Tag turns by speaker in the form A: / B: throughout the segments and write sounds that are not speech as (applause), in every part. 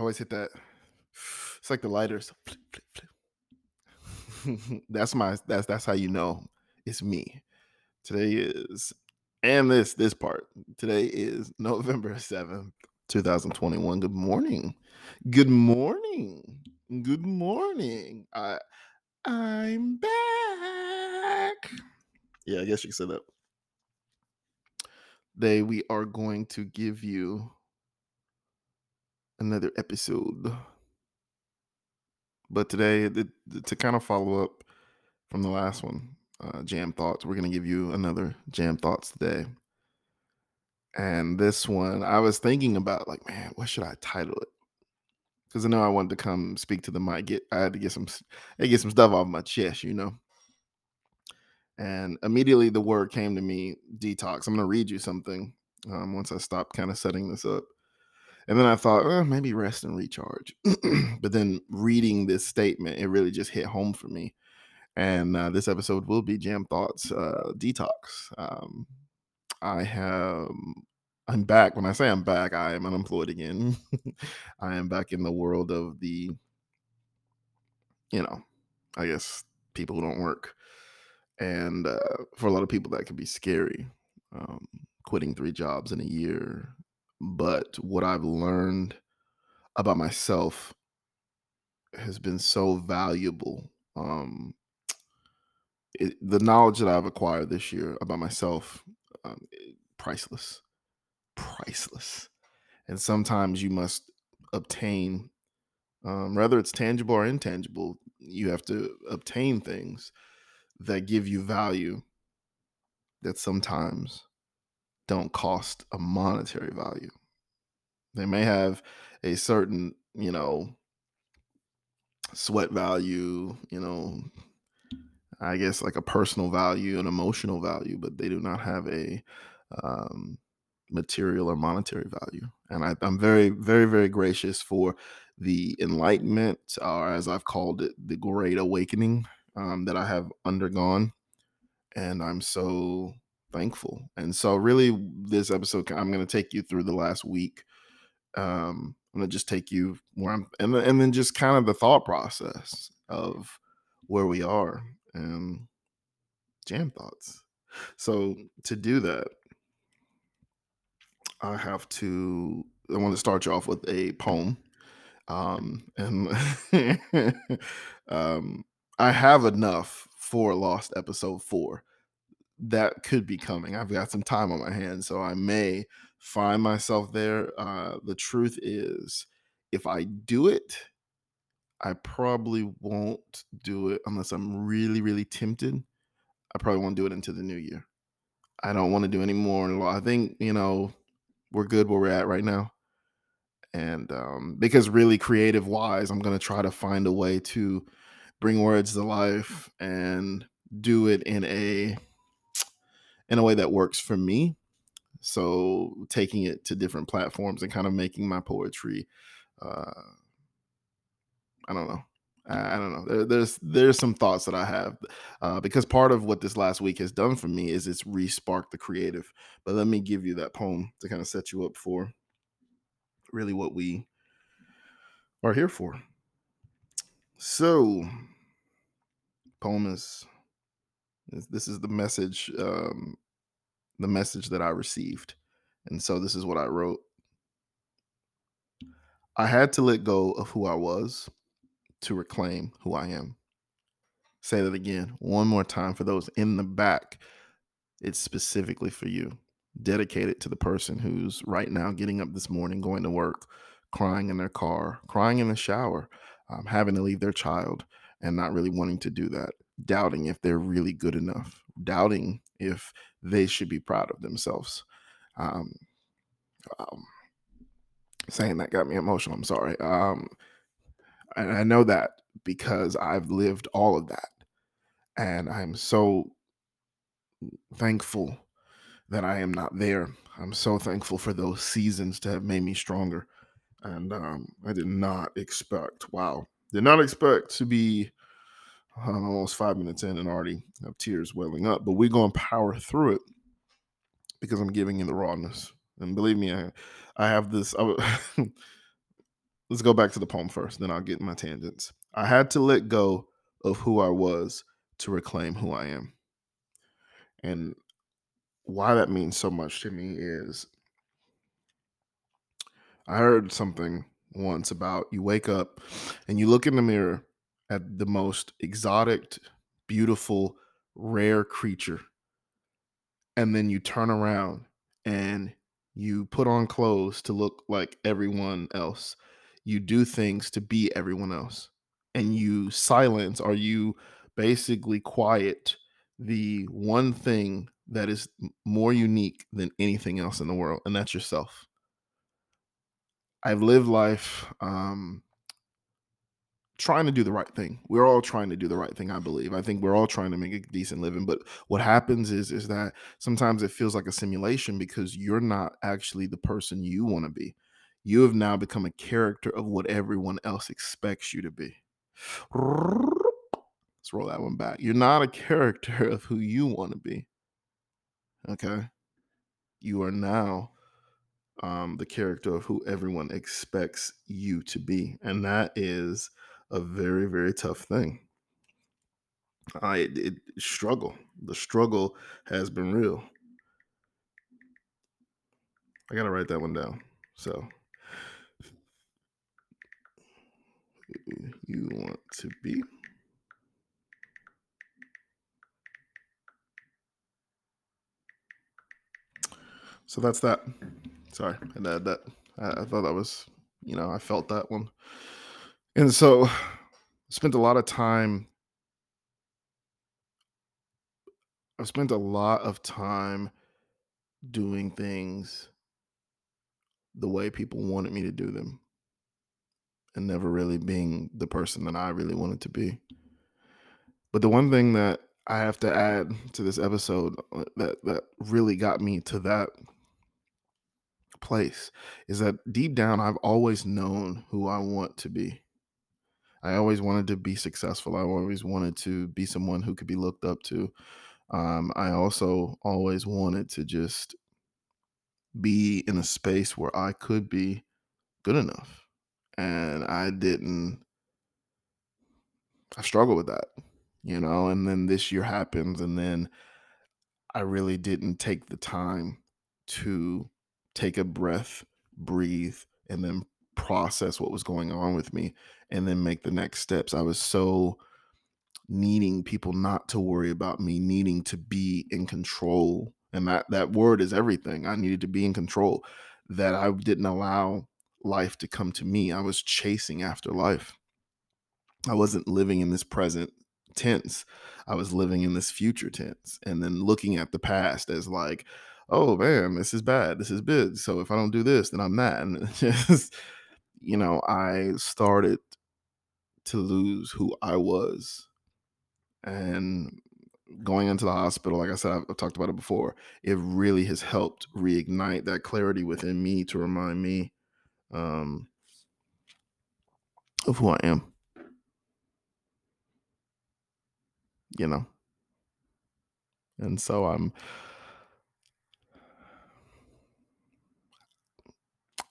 A: always hit that. It's like the lighters. (laughs) that's my that's that's how you know it's me. Today is and this this part. Today is (laughs) November 7th, 2021. Good morning. Good morning. Good morning. I I'm back. Yeah, I guess you can say that. Today we are going to give you another episode. But today, the, the- to kind of follow up from the last one, uh, Jam Thoughts, we're going to give you another Jam Thoughts today. And this one, I was thinking about like, man, what should I title it? Because I know I wanted to come speak to the mic. Get, I had to get some, get some stuff off my chest, you know. And immediately the word came to me, detox. I'm going to read you something um, once I stop kind of setting this up. And then I thought, "Uh, maybe rest and recharge. (clears throat) but then reading this statement, it really just hit home for me. And uh, this episode will be Jam Thoughts uh, Detox. Um, I have, I'm back. When I say I'm back, I am unemployed again. (laughs) I am back in the world of the, you know, I guess people who don't work. And uh, for a lot of people, that can be scary. Um, quitting three jobs in a year. But what I've learned about myself has been so valuable. Um, it, the knowledge that I've acquired this year about myself, um, priceless, priceless. And sometimes you must obtain, um, whether it's tangible or intangible, you have to obtain things that give you value that sometimes don't cost a monetary value. They may have a certain, you know, sweat value, you know, I guess like a personal value, an emotional value, but they do not have a um, material or monetary value. And I, I'm very, very, very gracious for the enlightenment, or as I've called it, the great awakening um, that I have undergone. And I'm so thankful. And so, really, this episode, I'm going to take you through the last week. Um, I'm going to just take you where I'm, and, and then just kind of the thought process of where we are and jam thoughts. So to do that, I have to. I want to start you off with a poem, um, and (laughs) um, I have enough for Lost Episode Four. That could be coming. I've got some time on my hands, so I may find myself there. Uh, the truth is, if I do it, I probably won't do it unless I'm really, really tempted. I probably won't do it until the new year. I don't want to do any more. I think, you know, we're good where we're at right now. And um, because really creative wise, I'm going to try to find a way to bring words to life and do it in a in a way that works for me. So taking it to different platforms and kind of making my poetry uh I don't know. I don't know. There, there's there's some thoughts that I have uh, because part of what this last week has done for me is it's re-sparked the creative. But let me give you that poem to kind of set you up for really what we are here for. So, poem is- this is the message um, the message that I received, and so this is what I wrote. I had to let go of who I was to reclaim who I am. Say that again, one more time for those in the back. It's specifically for you. Dedicated to the person who's right now getting up this morning, going to work, crying in their car, crying in the shower, um, having to leave their child and not really wanting to do that, doubting if they're really good enough, doubting if they should be proud of themselves. Um, um, saying that got me emotional. I'm sorry. Um, and I know that because I've lived all of that. And I'm so thankful that I am not there. I'm so thankful for those seasons to have made me stronger. And um, I did not expect, wow, did not expect to be um, almost five minutes in and already have tears welling up. But we're going to power through it because I'm giving you the rawness. And believe me, I, I have this. I, (laughs) let's go back to the poem first, then I'll get my tangents. I had to let go of who I was to reclaim who I am. And why that means so much to me is I heard something once about you wake up and you look in the mirror at the most exotic, beautiful, rare creature. And then you turn around and you put on clothes to look like everyone else. You do things to be everyone else. And you silence or you basically quiet the one thing that is more unique than anything else in the world, and that's yourself. I've lived life um, trying to do the right thing. We're all trying to do the right thing, I believe. I think we're all trying to make a decent living, but what happens is is that sometimes it feels like a simulation because you're not actually the person you want to be. You have now become a character of what everyone else expects you to be. Let's roll that one back. You're not a character (laughs) of who you want to be. Okay. You are now um, the character of who everyone expects you to be. And that is a very, very tough thing. I it, struggle. The struggle has been real. I gotta write that one down. So you want to be. So that's that. Sorry, and that that I, I thought that was you know I felt that one, and so (sighs) spent a lot of time. I've spent a lot of time doing things the way people wanted me to do them and never really being the person that I really wanted to be. But the one thing that I have to add to this episode uh, that that really got me to that place is that deep down, I've always known who I want to be. I always wanted to be successful. I always wanted to be someone who could be looked up to. Um, I also always wanted to just be in a space where I could be good enough. And I didn't, I struggled with that, you know. And then this year happens, and then I really didn't take the time to take a breath, breathe, and then process what was going on with me and then make the next steps. I was so needing people not to worry about me, needing to be in control. And that that word is everything. I needed to be in control that I didn't allow life to come to me. I was chasing after life. I wasn't living in this present tense. I was living in this future tense and then looking at the past as like, oh man, this is bad. This is big. So if I don't do this, then I'm that. And (laughs) just, you know, I started to lose who I was. And going into the hospital, like I said, I've, I've talked about it before, it really has helped reignite that clarity within me to remind me um, of who I am. You know? And so I'm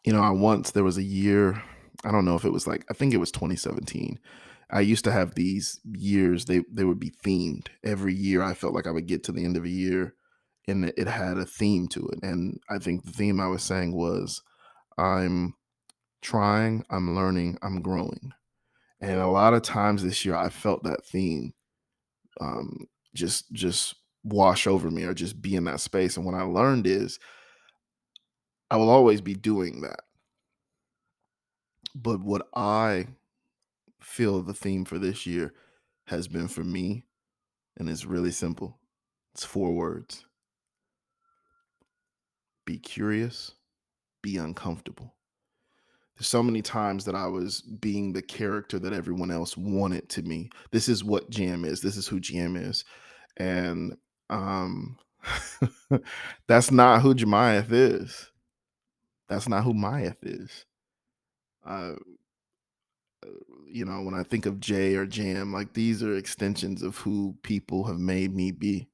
A: you know, I once there was a year, I don't know if it was like I think it was 2017. I used to have these years they they would be themed. Every year I felt like I would get to the end of a year and it had a theme to it. And I think the theme I was saying was I'm trying, I'm learning, I'm growing. And a lot of times this year I felt that theme um just just wash over me or just be in that space. And what I learned is I will always be doing that. But what I feel the theme for this year has been for me, and it's really simple it's four words be curious, be uncomfortable. There's so many times that I was being the character that everyone else wanted to me. This is what Jam is. This is who Jam is. And um (laughs) that's not who Jemiah is. That's not who Myath is. Uh, you know, when I think of Jay or Jam, like these are extensions of who people have made me be.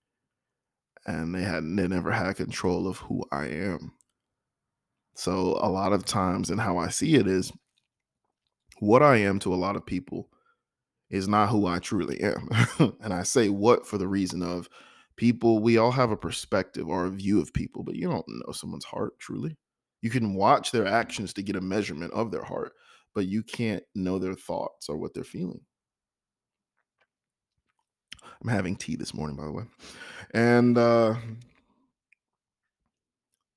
A: And they hadn't, they never had control of who I am. So a lot of times, and how I see it is, what I am to a lot of people is not who I truly am. (laughs) and I say what for the reason of people, we all have a perspective or a view of people, but you don't know someone's heart truly. You can watch their actions to get a measurement of their heart, but you can't know their thoughts or what they're feeling. I'm having tea this morning, by the way. And uh,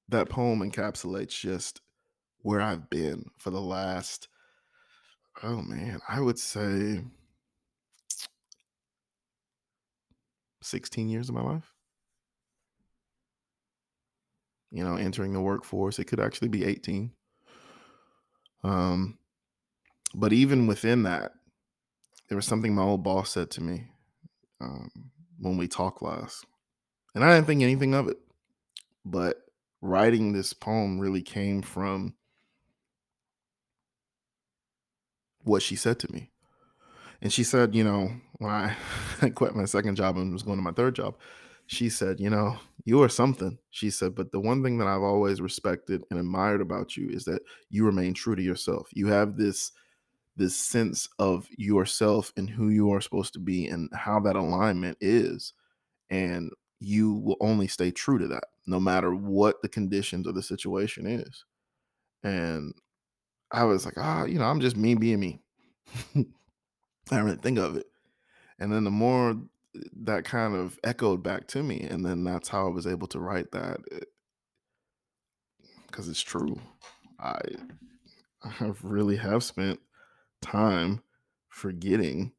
A: that poem encapsulates just where I've been for the last, oh man, I would say 16 years of my life. You know, entering the workforce, it could actually be 18. Um, but even within that, there was something my old boss said to me um, when we talked last. And I didn't think anything of it. But writing this poem really came from what she said to me. And she said, you know, when I (laughs) quit my second job and was going to my third job, she said, you know, you are something. She said, but the one thing that I've always respected and admired about you is that you remain true to yourself. You have this this sense of yourself and who you are supposed to be and how that alignment is. And you will only stay true to that no matter what the conditions or the situation is. And I was like, ah, you know, I'm just me being me. (laughs) I didn't really think of it. And then the more that kind of echoed back to me, and then that's how I was able to write that. Eh, because it's true. I (laughs) I really have spent time forgetting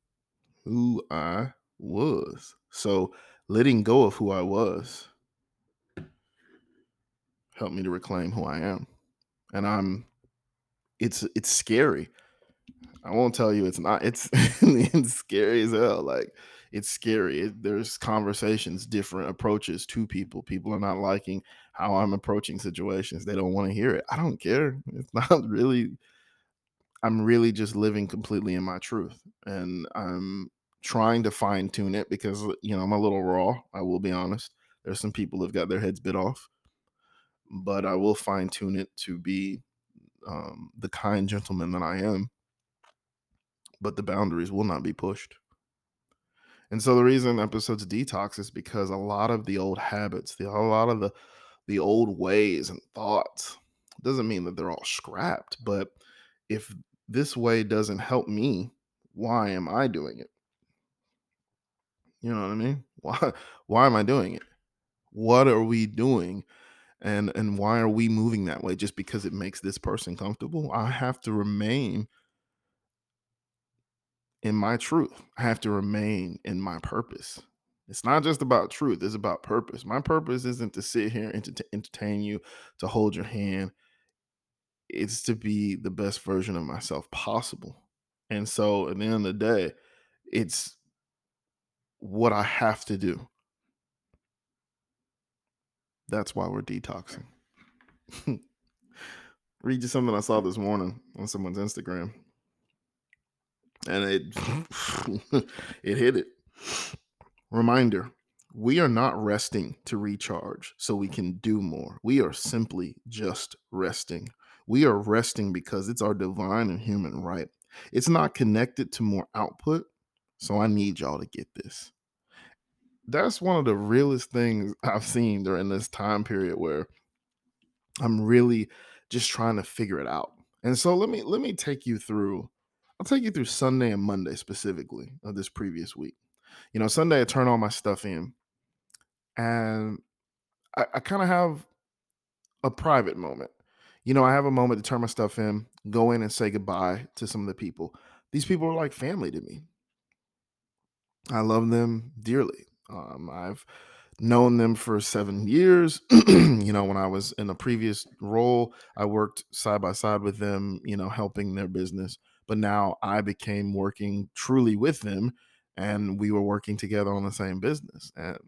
A: who I was. So letting go of who I was helped me to reclaim who I am. And I'm it's it's scary. I won't tell you it's not. It's (laughs) it's scary as hell. Like it's scary. It, there's conversations, different approaches to people. People are not liking how I'm approaching situations. They don't want to hear it. I don't care. It's (laughs) not really I'm really just living completely in my truth. And I'm trying to fine tune it because, you know, I'm a little raw. I will be honest. There's some people who've got their heads bit off, but I will fine tune it to be um, the kind gentleman that I am. But the boundaries will not be pushed. And so the reason episodes detox is because a lot of the old habits, the a lot of the the old ways and thoughts doesn't mean that they're all scrapped, but if this way doesn't help me, why am I doing it? You know what I mean? (laughs) Why why am I doing it? What are we doing? And and why are we moving that way just because it makes this person comfortable? I have to remain in my truth. I have to remain in my purpose. It's not just about truth, it's about purpose. My purpose isn't to sit here and to entertain you, to hold your hand, it's to be the best version of myself possible. And so at the end of the day, it's what I have to do. That's why we're detoxing. (laughs) Read you something I saw this morning on someone's Instagram. And it (laughs) it hit it. Reminder we are not resting to recharge so we can do more. We are simply just resting. We are resting because it's our divine and human right. It's not connected to more output. So I need y'all to get this. That's one of the realest things (laughs) I've seen during this time period where I'm really just trying to figure it out. And so let me let me take you through I'll take you through Sunday and Monday specifically of this previous week. You know, Sunday I turn all my stuff in and I, I kind of have a private moment you know, I have a moment to turn my stuff in, go in and say goodbye to some of the people. These people are like family to me. I love them dearly. Um, I've known them for seven years. (clears throat) you know, when I was in a previous role, I worked side by side with them, you know, helping their business. But now I became working truly with them and we were working together on the same business. And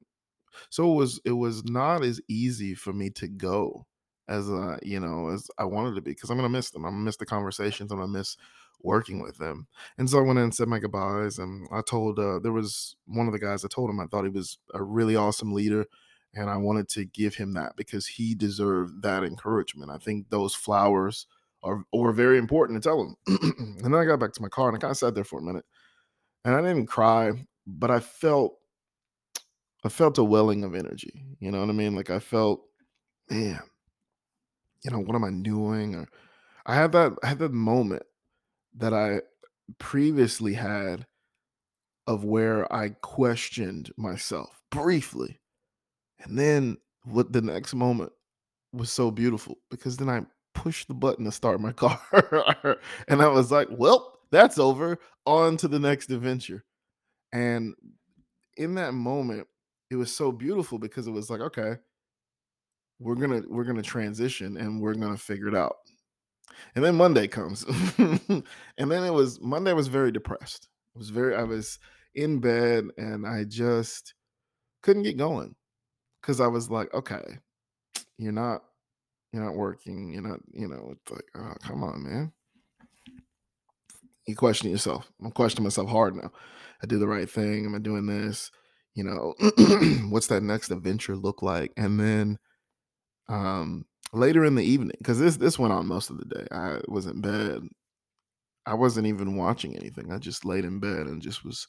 A: so it was it was not as easy for me to go as uh, you know as I wanted to be because I'm gonna miss them. I'm gonna miss the conversations. I'm gonna miss working with them. And so I went in and said my goodbyes. And I told uh, there was one of the guys. I told him I thought he was a really awesome leader, and I wanted to give him that because he deserved that encouragement. I think those flowers or or very important to tell him. (clears throat) and then I got back to my car and I kind of sat there for a minute. And I didn't cry, but I felt I felt a welling of energy. You know what I mean? Like I felt, man, you know, what am I doing? Or I had that I had that moment that I previously had of where I questioned myself briefly. And then what the next moment was so beautiful because then I pushed the button to start my (laughs) car. and I was like, well, that's over. On to the next adventure. And in that moment, it was so beautiful because it was like, okay, we're gonna we're gonna transition and we're gonna figure it out. And then Monday comes. (laughs) and then it was Monday was very depressed. It was very I was in bed and I just couldn't get going. Cause I was like, okay, you're not you're not working, you're not, you know, it's like, oh, come on, man. You question yourself. I'm questioning myself hard now. I do the right thing. Am I doing this? You know, (clears throat) what's that next adventure look like? And then um later in the evening, because this this went on most of the day. I was in bed. I wasn't even watching anything. I just laid in bed and just was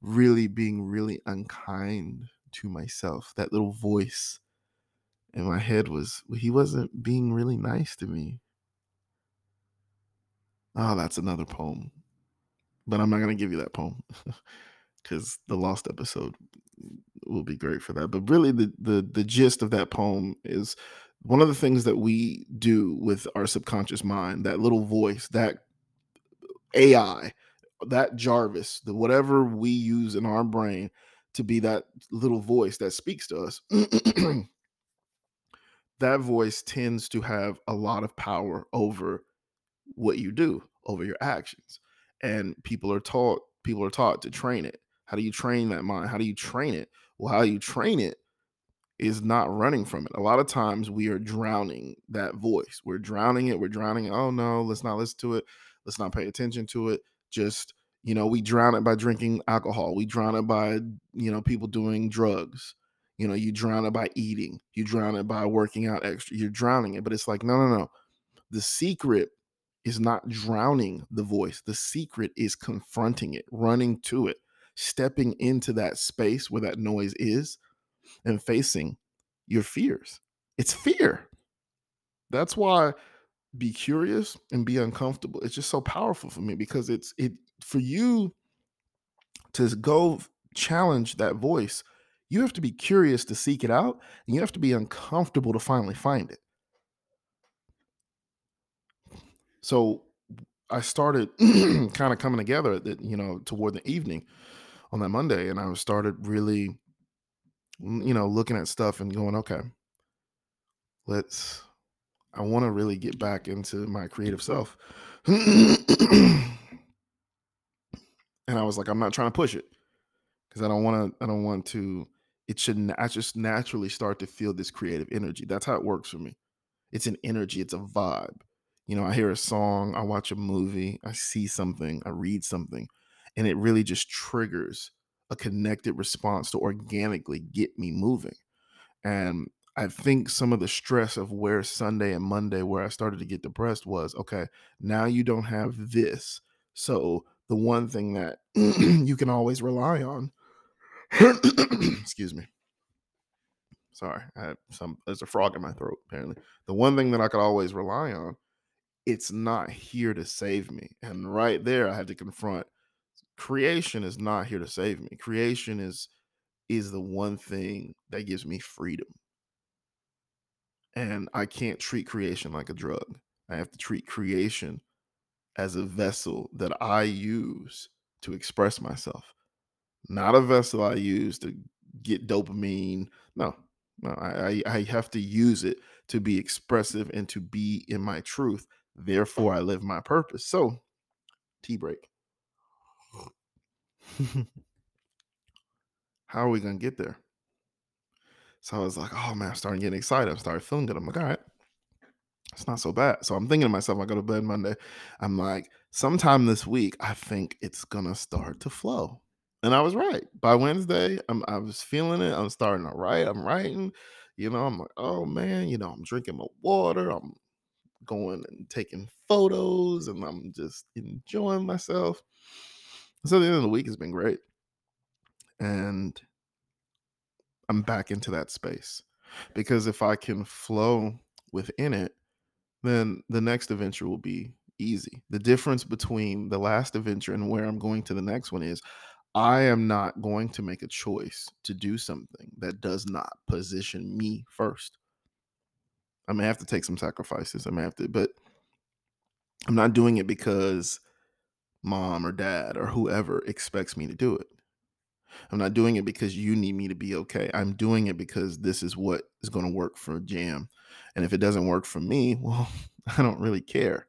A: really being really unkind to myself. That little voice in my head was he wasn't being really nice to me. Oh, that's another poem. But I'm not going to give you that poem (laughs) because the lost episode will be great for that. But really, the, the the gist of that poem is one of the things that we do with our subconscious mind, that little voice, that AI, that Jarvis, the whatever we use in our brain to be that little voice that speaks to us. (clears throat) that voice tends to have a lot of power over what you do, over your actions. And people are taught people are taught to train it. How do you train that mind? How do you train it? Well, how you train it is not running from it. A lot of times we are drowning that voice. We're drowning it. We're drowning it. Oh no, let's not listen to it. Let's not pay attention to it. Just, you know, we drown it by drinking alcohol. We drown it by, you know, people doing drugs. You know, you drown it by eating. You drown it by working out extra. You're drowning it. But it's like, no, no, no. The secret is not drowning the voice. The secret is confronting it, running to it, stepping into that space where that noise is and facing your fears. It's fear. That's why be curious and be uncomfortable. It's just so powerful for me because it's it for you to go challenge that voice. You have to be curious to seek it out, and you have to be uncomfortable to finally find it. So I started (clears throat) kind of coming together that you know toward the evening on that Monday, and I started really mm, you know, looking at stuff and going, okay, let's, I want to really get back into my creative self. (clears throat) and I was like, I'm not trying to push it because I don't want to, I don't want to, it should, I just naturally start to feel this creative energy. That's how it works for me. It's an energy, it's a vibe. You know, I hear a song, I watch a movie, I see something, I read something, and it really just triggers a connected response to organically get me moving. And I think some of the stress of where Sunday and Monday, where I started to get depressed, was okay, now you don't have this. So the one thing that (clears throat) you can always rely on, (coughs) excuse me. Sorry, I some, there's a frog in my throat, apparently. The one thing that I could always rely on, it's not here to save me. And right there, I had to confront creation is not here to save me. Creation is is the one thing that gives me freedom. And I can't treat creation like a drug. I have to treat creation as a vessel that I use to express myself, not a vessel I use to get dopamine. No, no, I, I, have to use it to be expressive and to be in my truth. Therefore, I live my purpose. So, tea break. (laughs) How are we gonna get there? So I was like, oh man, I'm starting getting excited. I started feeling good. I'm like, all right, it's not so bad. So I'm thinking to myself, I go to bed Monday. I'm like, sometime this week, I think it's gonna start to flow. And I was right. By Wednesday, I'm, I was feeling it. I'm starting to write. I'm writing. You know, I'm like, oh man, you know, I'm drinking my water. I'm going and taking photos and I'm just enjoying myself. So the end of the week has been great. And I'm back into that space. Because if I can flow within it, then the next adventure will be easy. The difference between the last adventure and where I'm going to the next one is I am not going to make a choice to do something that does not position me first. I may have to take some sacrifices. I may have to, but I'm not doing it because mom or dad or whoever expects me to do it. I'm not doing it because you need me to be okay. I'm doing it because this is what is going to work for Jam. And if it doesn't work for me, (laughs) well, I don't really care.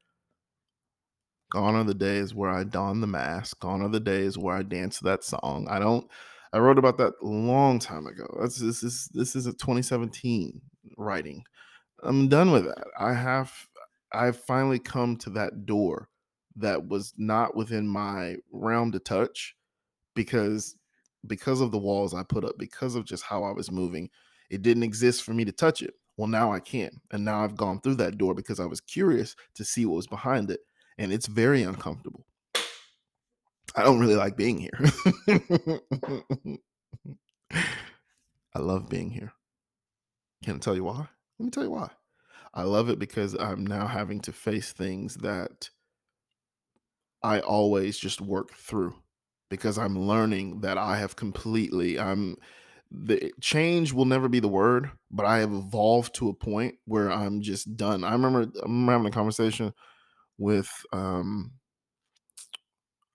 A: Gone are the days where I don the mask. Gone are the days where I dance that song. I don't. I wrote about that a long time ago. That's this is this is a 2017 writing. I'm done with that. I have I've finally come to that door that was not within my realm to touch because because of the walls I put up, because of just how I was moving, it didn't exist for me to touch it. Well, now I can. And now I've gone through that door because I was curious to see what was behind it. And it's very uncomfortable. I don't really like being here. (laughs) I love being here. Can I tell you why? Let me tell you why. I love it because I'm now having to face things that I always just work through because I'm learning that I have completely I'm the change will never be the word, but I have evolved to a point where I'm just done. I remember I remember having a conversation with um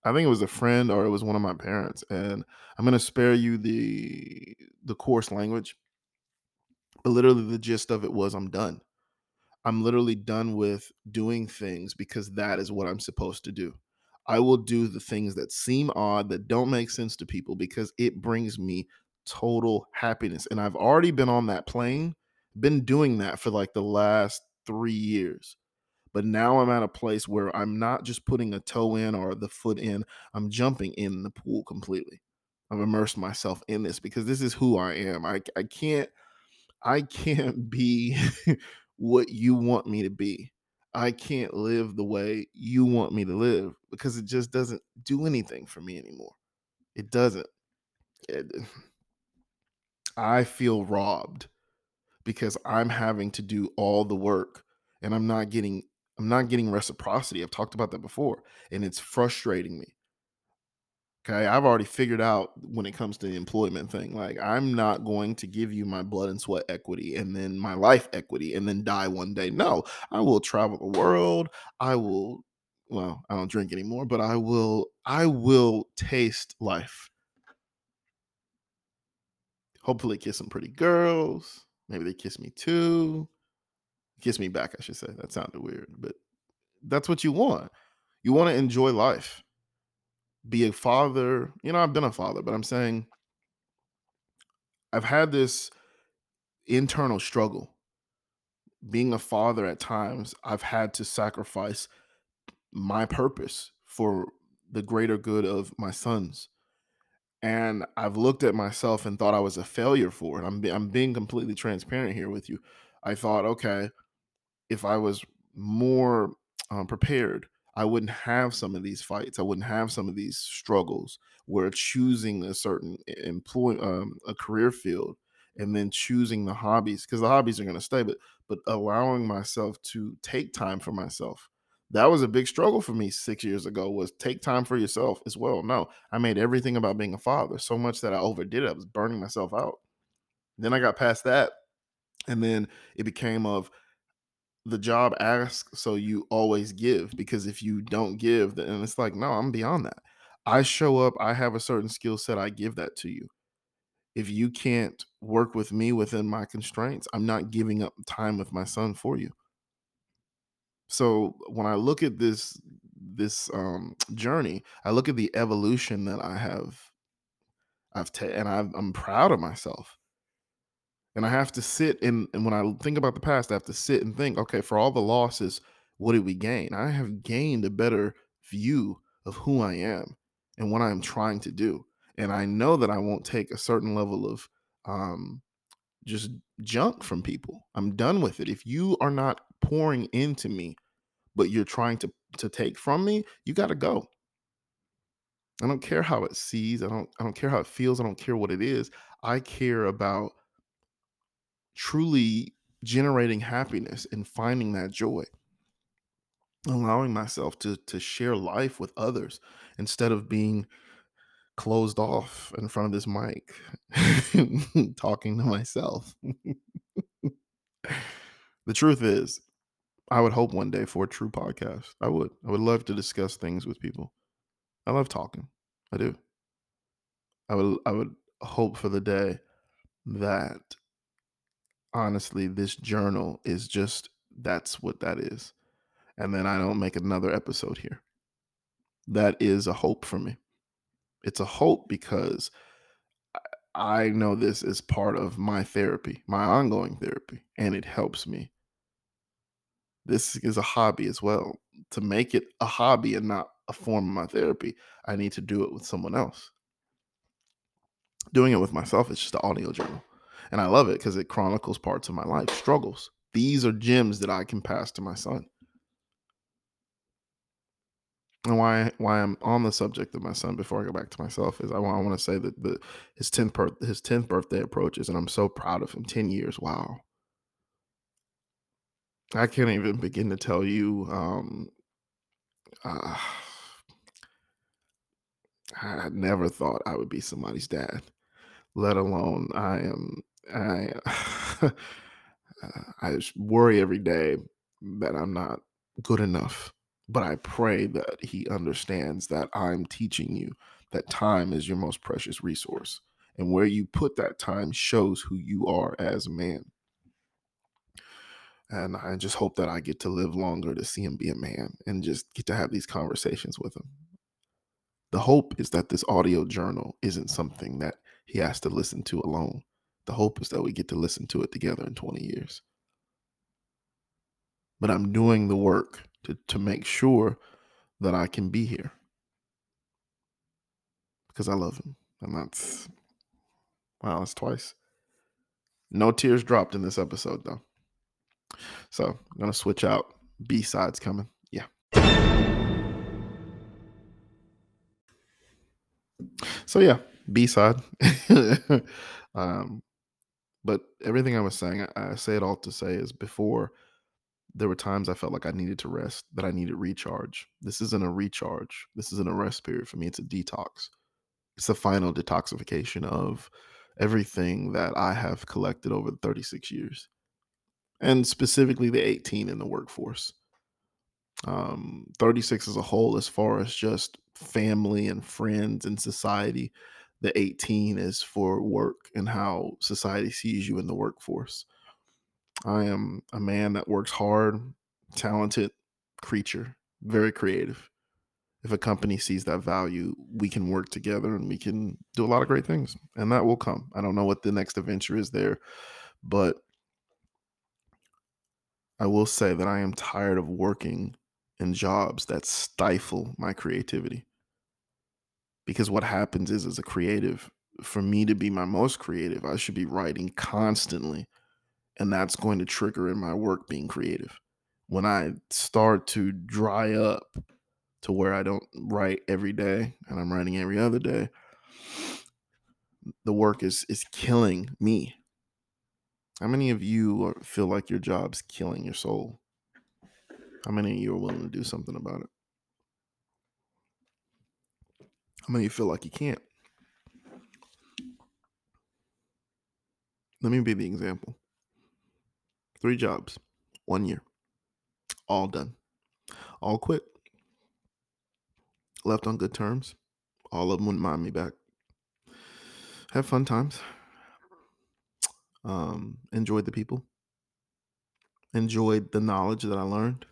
A: I think it was a friend or it was one of my parents, and I'm gonna spare you the the coarse language, but literally the gist of it was I'm done. I'm literally done with doing things because that is what I'm supposed to do. I will do the things that seem odd, that don't make sense to people because it brings me total happiness. And I've already been on that plane, been doing that for like the last three years. But now I'm at a place where I'm not just putting a toe in or the foot in, I'm jumping in the pool completely. I've immersed myself in this because this is who I am. I, I can't I can't be (laughs) what you want me to be. I can't live the way you want me to live because it just doesn't do anything for me anymore. It doesn't. It, (sighs) I feel robbed because I'm having to do all the work and I'm not getting I'm not getting reciprocity. I've talked about that before and it's frustrating me. Okay, I've already figured out when it comes to the employment thing. Like, I'm not going to give you my blood and sweat equity and then my life equity and then die one day. No, I will travel the world. I will, well, I don't drink anymore, but I will, I will taste life. Hopefully, kiss some pretty girls. Maybe they kiss me too. Kiss me back, I should say. That sounded weird, but that's what you want. You want to enjoy life be a father. You know, I've been a father, but I'm saying I've had this internal struggle. Being a father at times, I've had to sacrifice my purpose for the greater good of my sons. And I've looked at myself and thought I was a failure for it. I'm, I'm being completely transparent here with you. I thought, okay, if I was more um, prepared, I wouldn't have some of these fights. I wouldn't have some of these struggles where choosing a certain employ um, a career field and then choosing the hobbies because the hobbies are going to stay, but but allowing myself to take time for myself. That was a big struggle for me six years ago. Was take time for yourself as well. No, I made everything about being a father so much that I overdid it. I was burning myself out. Then I got past that, and then it became of the job asks so you always give because if you don't give then it's like no i'm beyond that. I show up i have a certain skill set i give that to you. If you can't work with me within my constraints i'm not giving up time with my son for you. So when i look at this this um journey i look at the evolution that i have i've taken and i i'm proud of myself and I have to sit and, and when I think about the past, I have to sit and think, okay, for all the losses, what did we gain? I have gained a better view of who I am and what I'm trying to do. And I know that I won't take a certain level of um, just junk from people. I'm done with it. If you are not pouring into me, but you're trying to to take from me, you got to go. I don't care how it sees. I don't I don't care how it feels. I don't care what it is. I care about truly generating happiness and finding that joy. Allowing myself to to share life with others instead of being closed off in front of this mic (laughs) talking to myself. the truth is, I would hope one day for a true podcast. I would. I would love to discuss things with people. I love talking. I do. I would I would hope for the day that honestly this journal is just that's what that is. And then I don't make another episode here. That is a hope for me. It's a hope because I know this is part of my therapy, my ongoing therapy, and it helps me. This is a hobby as well. To make it a hobby and not a form of my therapy, I need to do it with someone else. Doing it with myself is just an audio journal. And I love it because it chronicles parts of my life, struggles. These are gems that I can pass to my son. And why why I'm on the subject of my son before I go back to myself is I want, I want to say that the his 10th per, his 10th birthday approaches and I'm so proud of him. 10 years. Wow. I can't even begin to tell you um uh, (sighs) I never thought I would be somebody's dad, let alone I am. I (laughs) uh, I worry every day that I'm not good enough, but I pray that he understands that I'm teaching you that time is your most precious resource, and where you put that time shows who you are as a man. And I just hope that I get to live longer to see him be a man and just get to have these conversations with him. The hope is that this audio journal isn't something that he has to listen to alone. The hope is that we get to listen to it together in 20 years. But I'm doing the work to, to make sure that I can be here because I love him. And that's, wow, that's twice. No tears dropped in this episode, though. So I'm going to switch out. B sides coming. Yeah. So yeah, B side. (laughs) um, but everything I was saying, I, I say it all to say is before there were times I felt like I needed to rest, that I needed recharge. This isn't a recharge. This isn't a rest period for me. It's a detox. It's the final detoxification of everything that I have collected over the 36 years, and specifically the 18 in the workforce. Um, 36 as a whole, as far as just family and friends and society. The 18 is for work and how society sees you in the workforce. I am a man that works hard, talented creature, very creative. If a company sees that value, we can work together and we can do a lot of great things. And that will come. I don't know what the next adventure is there, but I will say that I am tired of working in jobs that stifle my creativity. Because what happens is, as a creative, for me to be my most creative, I should be writing constantly and that's going to trigger in my work being creative. When I start to dry up to where I don't write every day and I'm writing every other day, the work is is killing me. How many of you feel like your job's killing your soul? How many of you are willing to do something about it? How many of you feel like you can't? Let me be the example. Three jobs, one year, all done, all quit, left on good terms. All of them wouldn't mind me back. Have fun times. Um, enjoyed the people. Enjoyed the knowledge that I learned.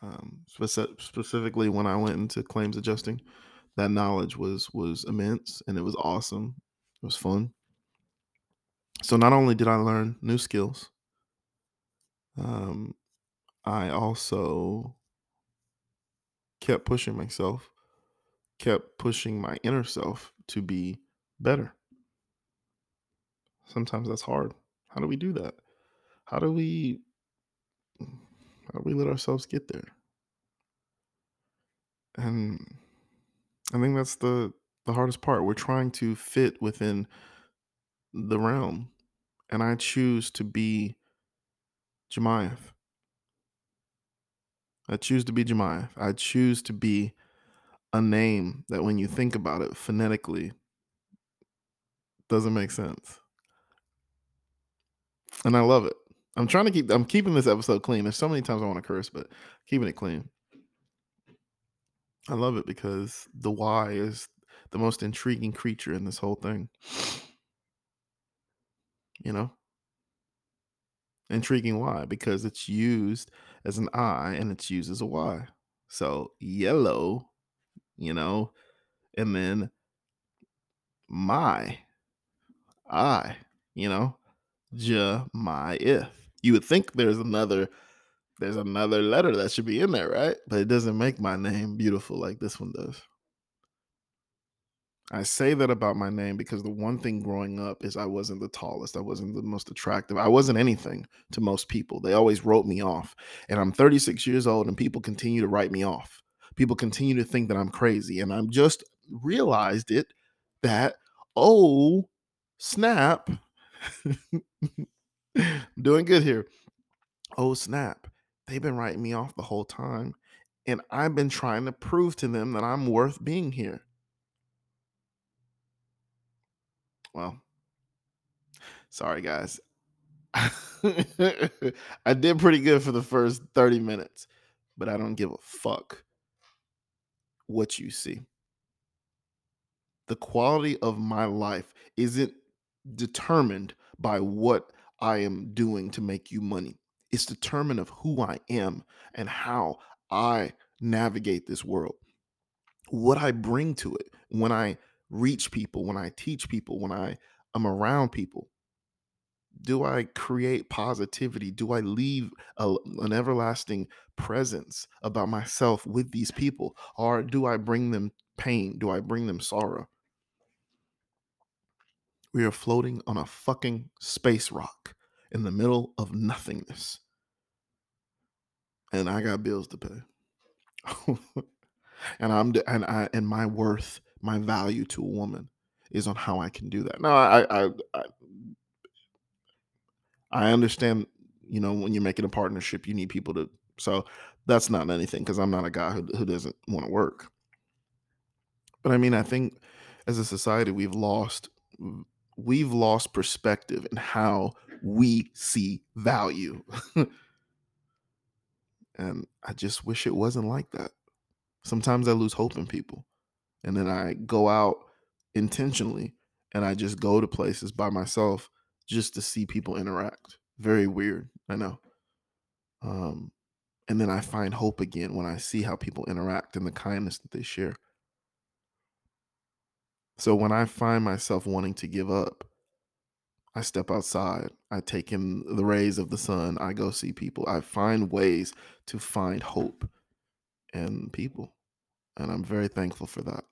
A: Um, speci- specifically when I went into claims adjusting, that knowledge was was immense and it was awesome. It was fun. So not only did I learn new skills, um, I also kept pushing myself, kept pushing my inner self to be better. Sometimes that's hard. How do we do that? How do we How do we let ourselves get there? And I think that's the the hardest part. We're trying to fit within the realm, and I choose to be Jemiah. I choose to be Jemiah. I choose to be a name that when you think about it phonetically doesn't make sense. And I love it. I'm trying to keep I'm keeping this episode clean. There's so many times I want to curse, but keeping it clean. I love it because the Y is the most intriguing creature in this whole thing. You know? Intriguing why? Because it's used as an I and it's used as a Y. So yellow, you know, and then my I, you know, ja, my if. You would think there's another there's another letter that should be in there, right? But it doesn't make my name beautiful like this one does. I say that about my name because the one thing growing up is I wasn't the tallest. I wasn't the most attractive. I wasn't anything to most people. They always wrote me off. And I'm 36 years old and people continue to write me off. People continue to think that I'm crazy. And I'm just realized it that, oh, snap. (laughs) Doing good here. Oh, snap. They've been writing me off the whole time. And I've been trying to prove to them that I'm worth being here. Well, sorry guys. (laughs) I did pretty good for the first 30 minutes, but I don't give a fuck what you see. The quality of my life isn't determined by what I am doing to make you money. It's determined of who I am and how I navigate this world. What I bring to it when I reach people, when I teach people, when I am around people? Do I create positivity? Do I leave a, an everlasting presence about myself with these people? Or do I bring them pain? Do I bring them sorrow? We are floating on a fucking space rock in the middle of nothingness. And I got bills to pay. (laughs) and I'm and I and my worth my value to a woman is on how I can do that. Now, I, I, I, I understand, you know, when you're making a partnership, you need people to. So that's not anything because I'm not a guy who, who doesn't want to work. But I mean, I think as a society, we've lost we've lost perspective in how we see value. (laughs) and I just wish it wasn't like that. Sometimes I lose hope in people and then I go out intentionally and I just go to places by myself just to see people interact. Very weird, I know. Um, and then I find hope again when I see how people interact and the kindness that they share. So when I find myself wanting to give up, I step outside. I take in the rays of the sun. I go see people. I find ways to find hope in people. And I'm very thankful for that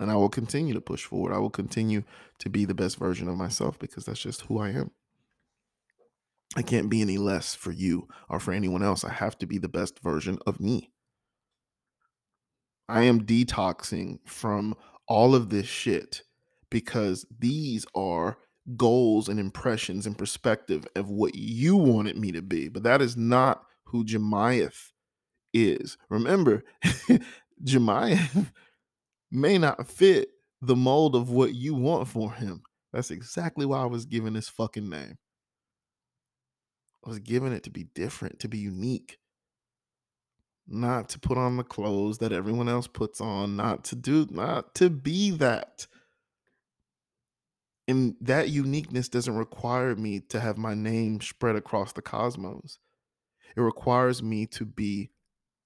A: and I will continue to push forward. I will continue to be the best version of myself because that's just who I am. I can't be any less for you or for anyone else. I have to be the best version of me. I am detoxing from all of this shit because these are goals and impressions and perspective of what you wanted me to be. But that is not who Jemiah is. Remember, (laughs) Jemiah may not fit the mold of what you want for him. That's exactly why I was given this fucking name. I was given it to be different, to be unique, not to put on the clothes that everyone else puts on, not to do, not to be that. And that uniqueness doesn't require me to have my name spread across the cosmos. It requires me to be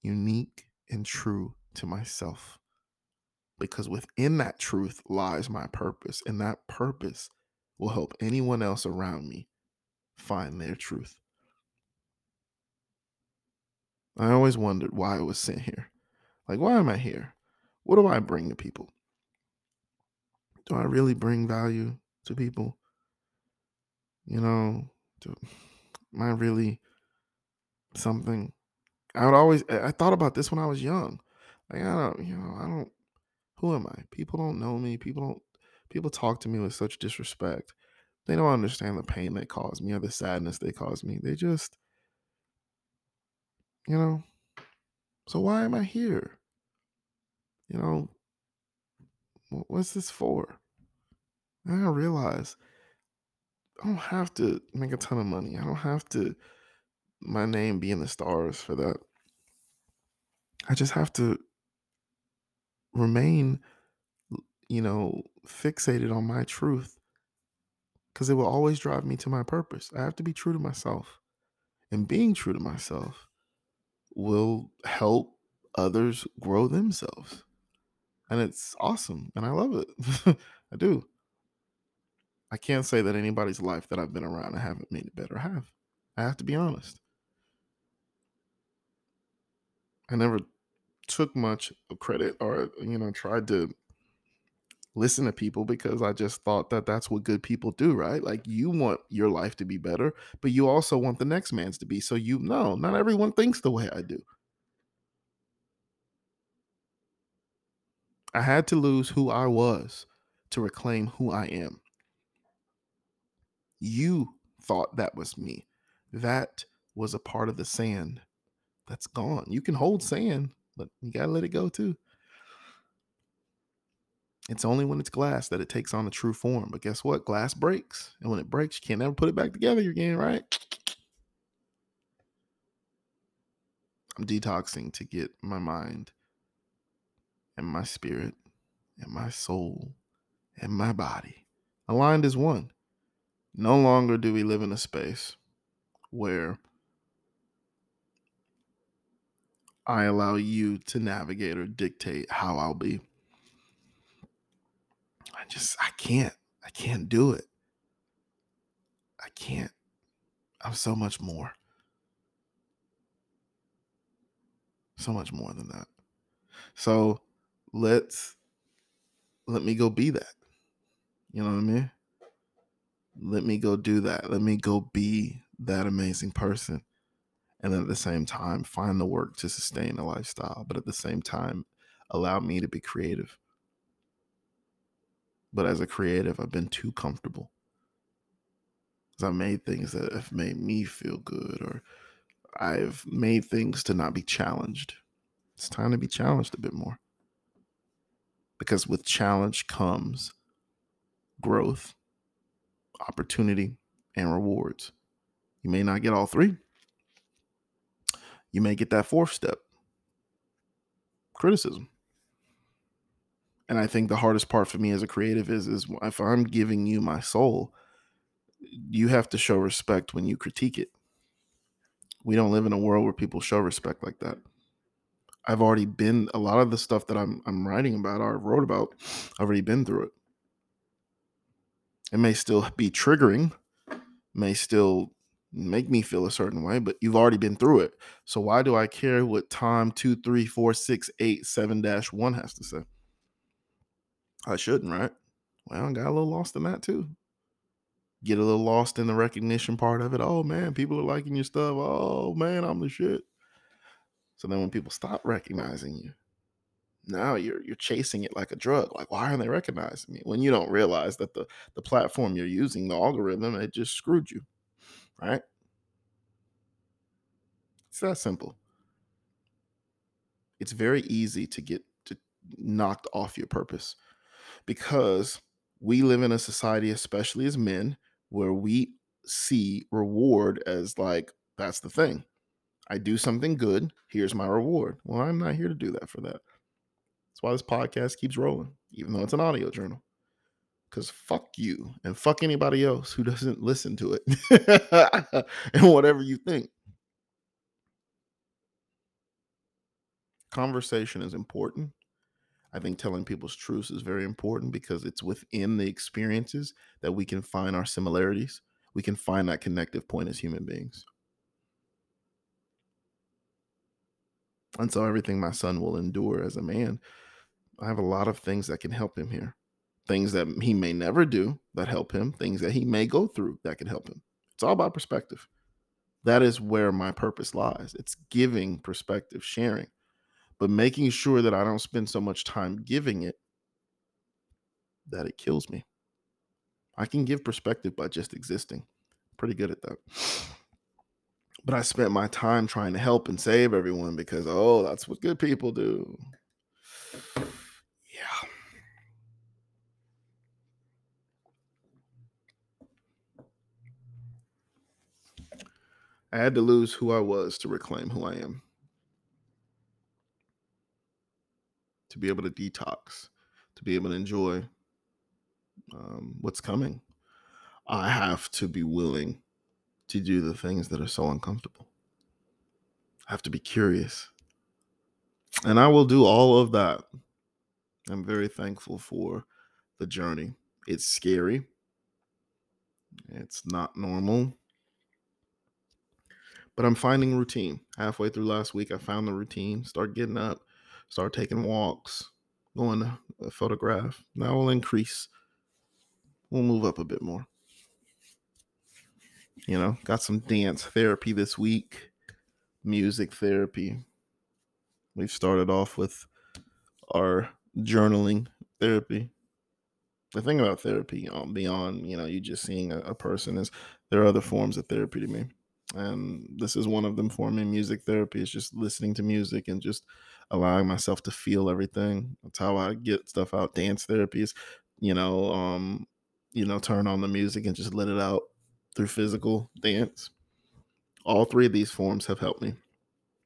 A: unique and true to myself because within that truth lies my purpose, and that purpose will help anyone else around me find their truth. I always wondered why I was sent here. Like, why am I here? What do I bring to people? Do I really bring value to people? You know, do, am I really something? I would always I thought about this when I was young. Like I don't, you know, I don't who am I? People don't know me. People don't people talk to me with such disrespect. They don't understand the pain they cause me or the sadness they cause me. They just you know, so why am I here? You know, what's this for? And I realize I don't have to make a ton of money. I don't have to my name be in the stars for that. I just have to remain, you know, fixated on my truth because it will always drive me to my purpose. I have to be true to myself. And being true to myself will help others grow themselves. And it's awesome. And I love it. (laughs) I do. I can't say that anybody's life that I've been around I haven't made it better. I have. I have to be honest. I never took much credit or, you know, tried to listen to people because I just thought that that's what good people do, right? Like you want your life to be better, but you also want the next man's to be. So you know, not everyone thinks the way I do. I had to lose who I was to reclaim who I am. You thought that was me. That was a part of the sand that's gone. You can hold sand, but you got to let it go too. It's only when it's glass that it takes on a true form. But guess what? Glass breaks. And when it breaks, you can't ever put it back together again, right? I'm detoxing to get my mind and my spirit and my soul and my body aligned as one. No longer do we live in a space where I allow you to navigate or dictate how I'll be. I just, I can't. I can't do it. I can't. I'm so much more. So much more than that. So let's, let me go be that. You know what I mean? Let me go do that. Let me go be that amazing person. And at the same time, find the work to sustain a lifestyle, but at the same time, allow me to be creative. But as a creative, I've been too comfortable. Because I've made things that have made me feel good, or I've made things to not be challenged. It's time to be challenged a bit more. Because with challenge comes growth opportunity, and rewards. You may not get all three. You may get that fourth step criticism. And I think the hardest part for me as a creative is is if I'm giving you my soul, you have to show respect when you critique it. We don't live in a world where people show respect like that. I've already been a lot of the stuff that I'm I'm writing about or I've wrote about, I've already been through it. It may still be triggering, may still make me feel a certain way, but you've already been through it. So why do I care what time two, three, four, six, eight, seven dash one has to say? I shouldn't, right? Well, I got a little lost in that too. Get a little lost in the recognition part of it. Oh man, people are liking your stuff. Oh man, I'm the shit. So then when people stop recognizing you, now you're you're chasing it like a drug like why aren't they recognizing me? When you don't realize that the the platform you're using the algorithm it just screwed you right? It's that simple. It's very easy to get to knocked off your purpose because we live in a society especially as men where we see reward as like that's the thing. I do something good here's my reward. Well i'm not here to do that for that why this podcast keeps rolling, even though it's an audio journal. Because fuck you and fuck anybody else who doesn't listen to it (laughs) and whatever you think. Conversation is important. I think telling people's truths is very important because it's within the experiences that we can find our similarities. We can find that connective point as human beings. And so everything my son will endure as a man I have a lot of things that can help him here. Things that he may never do that help him, things that he may go through that can help him. It's all about perspective. That is where my purpose lies. It's giving perspective, sharing, but making sure that I don't spend so much time giving it that it kills me. I can give perspective by just existing. Pretty good at that. But I spent my time trying to help and save everyone because, oh, that's what good people do. Yeah. I had to lose who I was to reclaim who I am. To be able to detox, to be able to enjoy um, what's coming. I have to be willing to do the things that are so uncomfortable. I have to be curious. And I will do all of that. I'm very thankful for the journey. It's scary. It's not normal. But I'm finding routine. Halfway through last week, I found the routine. Start getting up, start taking walks, going to photograph. Now we'll increase. We'll move up a bit more. You know, got some dance therapy this week, music therapy. We've started off with our journaling therapy. The thing about therapy, um, beyond you know you just seeing a, a person, is there are other forms of therapy to me, and this is one of them for me. Music therapy is just listening to music and just allowing myself to feel everything. That's how I get stuff out. Dance therapy is, you know, um, you know, turn on the music and just let it out through physical dance. All three of these forms have helped me.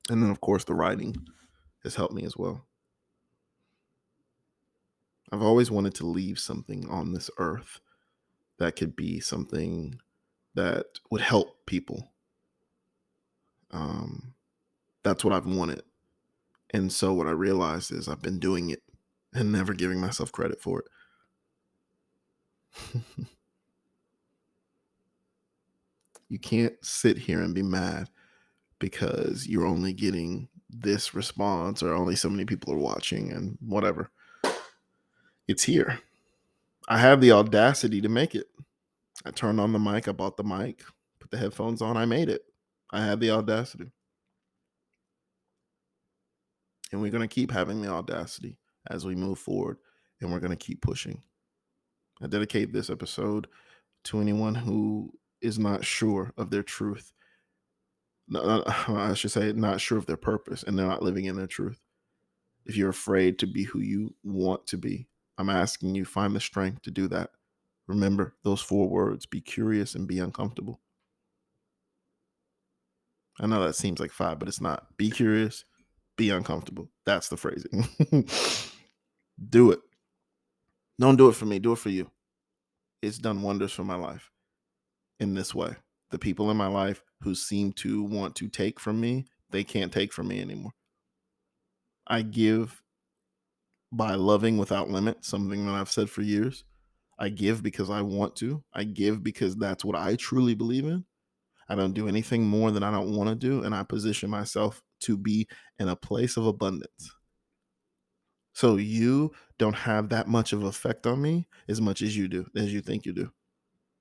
A: And then, of course, the writing has helped me as well. I've always wanted to leave something on this earth that could be something that would help people. Um, that's what I've wanted. And so, what I realized is I've been doing it and never giving myself credit for it. (laughs) You can't sit here and be mad because you're only getting this response or only so many people are watching and whatever. It's here. I have the audacity to make it. I turned on the mic, I bought the mic, put the headphones on, I made it. I had the audacity. And we're going to keep having the audacity as we move forward and we're going to keep pushing. I dedicate this episode to anyone who is not sure of their truth. (laughs) I should say, not sure of their purpose and they're not living in their truth. If you're afraid to be who you want to be, I'm asking you find the strength to do that. Remember those four words be curious and be uncomfortable. I know that seems like five, but it's not. Be curious, be uncomfortable. That's the phrasing. (laughs) do it. Don't do it for me, do it for you. It's done wonders for my life in this way. The people in my life who seem to want to take from me, they can't take from me anymore. I give by loving without limit, something that I've said for years. I give because I want to. I give because that's what I truly believe in. I don't do anything more than I don't want to do. And I position myself to be in a place of abundance. So you don't have that much of effect on me as much as you do, as you think you do.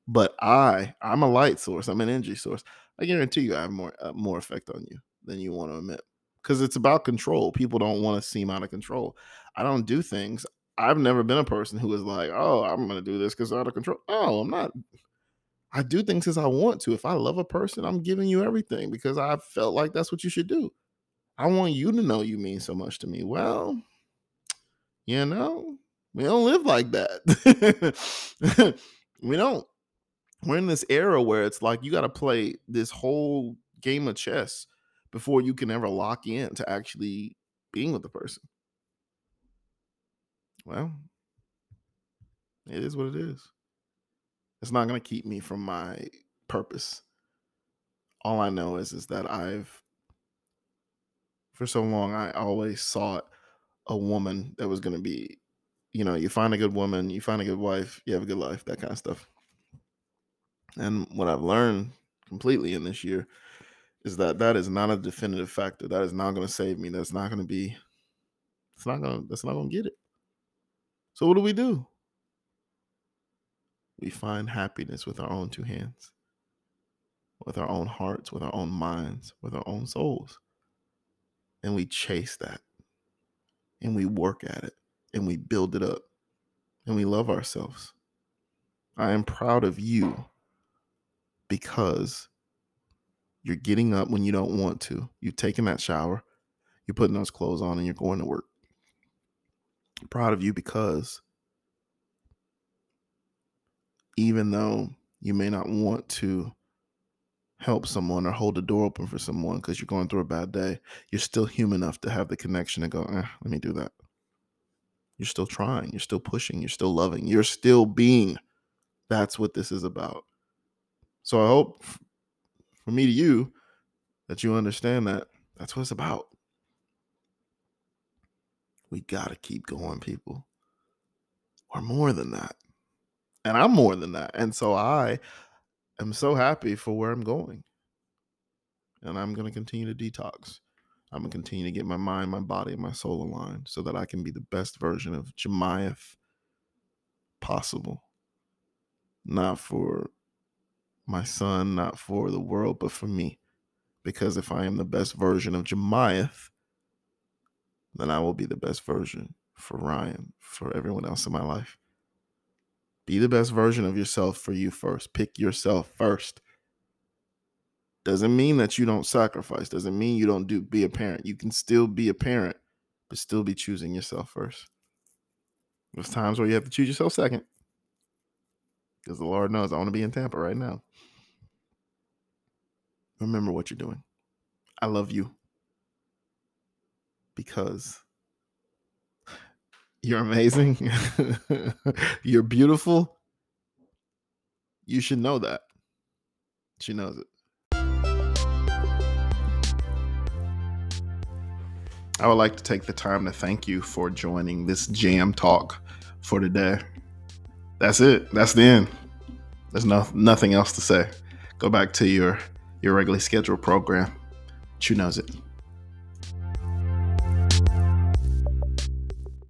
A: But I, I'm a light source. I'm an energy source. I guarantee you, I have more uh, more effect on you than you want to admit. Because it's about control. People don't want to seem out of control. I don't do things. I've never been a person who is like, "Oh, I'm going to do this because out of control." Oh, I'm not. I do things because I want to. If I love a person, I'm giving you everything because I felt like that's what you should do. I want you to know you mean so much to me. Well, you know, we don't live like that. (laughs) we don't we're in this era where it's like you got to play this whole game of chess before you can ever lock in to actually being with the person. Well, it is what it is. It's not going to keep me from my purpose. All I know is is that I've for so long I always sought a woman that was going to be, you know, you find a good woman, you find a good wife, you have a good life, that kind of stuff. And what I've learned completely in this year is that that is not a definitive factor. That is not going to save me. That's not going to be. It's not going. That's not going to get it. So what do we do? We find happiness with our own two hands. with our own hearts, with our own minds, with our own souls. And we chase that and we work at it and we build it up and we love ourselves. I am proud of you because you're getting up when you don't want to. You're taking that shower, you're putting those clothes on, and you're going to work. Proud of you because even though you may not want to help someone or hold the door open for someone because you're going through a bad day, you're still human enough to have the connection and go, eh, let me do that. You're still trying, you're still pushing, you're still loving, you're still being. That's what this is about. So I hope for me to you that you understand that that's what it's about. We got to keep going, people. Or more than that. And I'm more than that. And so I am so happy for where I'm going. And I'm going to continue to detox. I'm going to continue to get my mind, my body, and my soul aligned so that I can be the best version of Jemiah possible. Not for my son, not for the world, but for me. Because if I am the best version of Jemiah, then I will be the best version for Ryan, for everyone else in my life. Be the best version of yourself for you first. Pick yourself first. Doesn't mean that you don't sacrifice. Doesn't mean you don't do be a parent. You can still be a parent, but still be choosing yourself first. There's times where you have to choose yourself second. Because the Lord knows I want to be in Tampa right now. Remember what you're doing. I love you because you're amazing. (laughs) You're beautiful. You should know that. She knows it. I would like to take the time to thank you for joining this jam talk for today. That's it. That's the end. There's no, nothing else to say. Go back to your your regularly scheduled program. She knows it.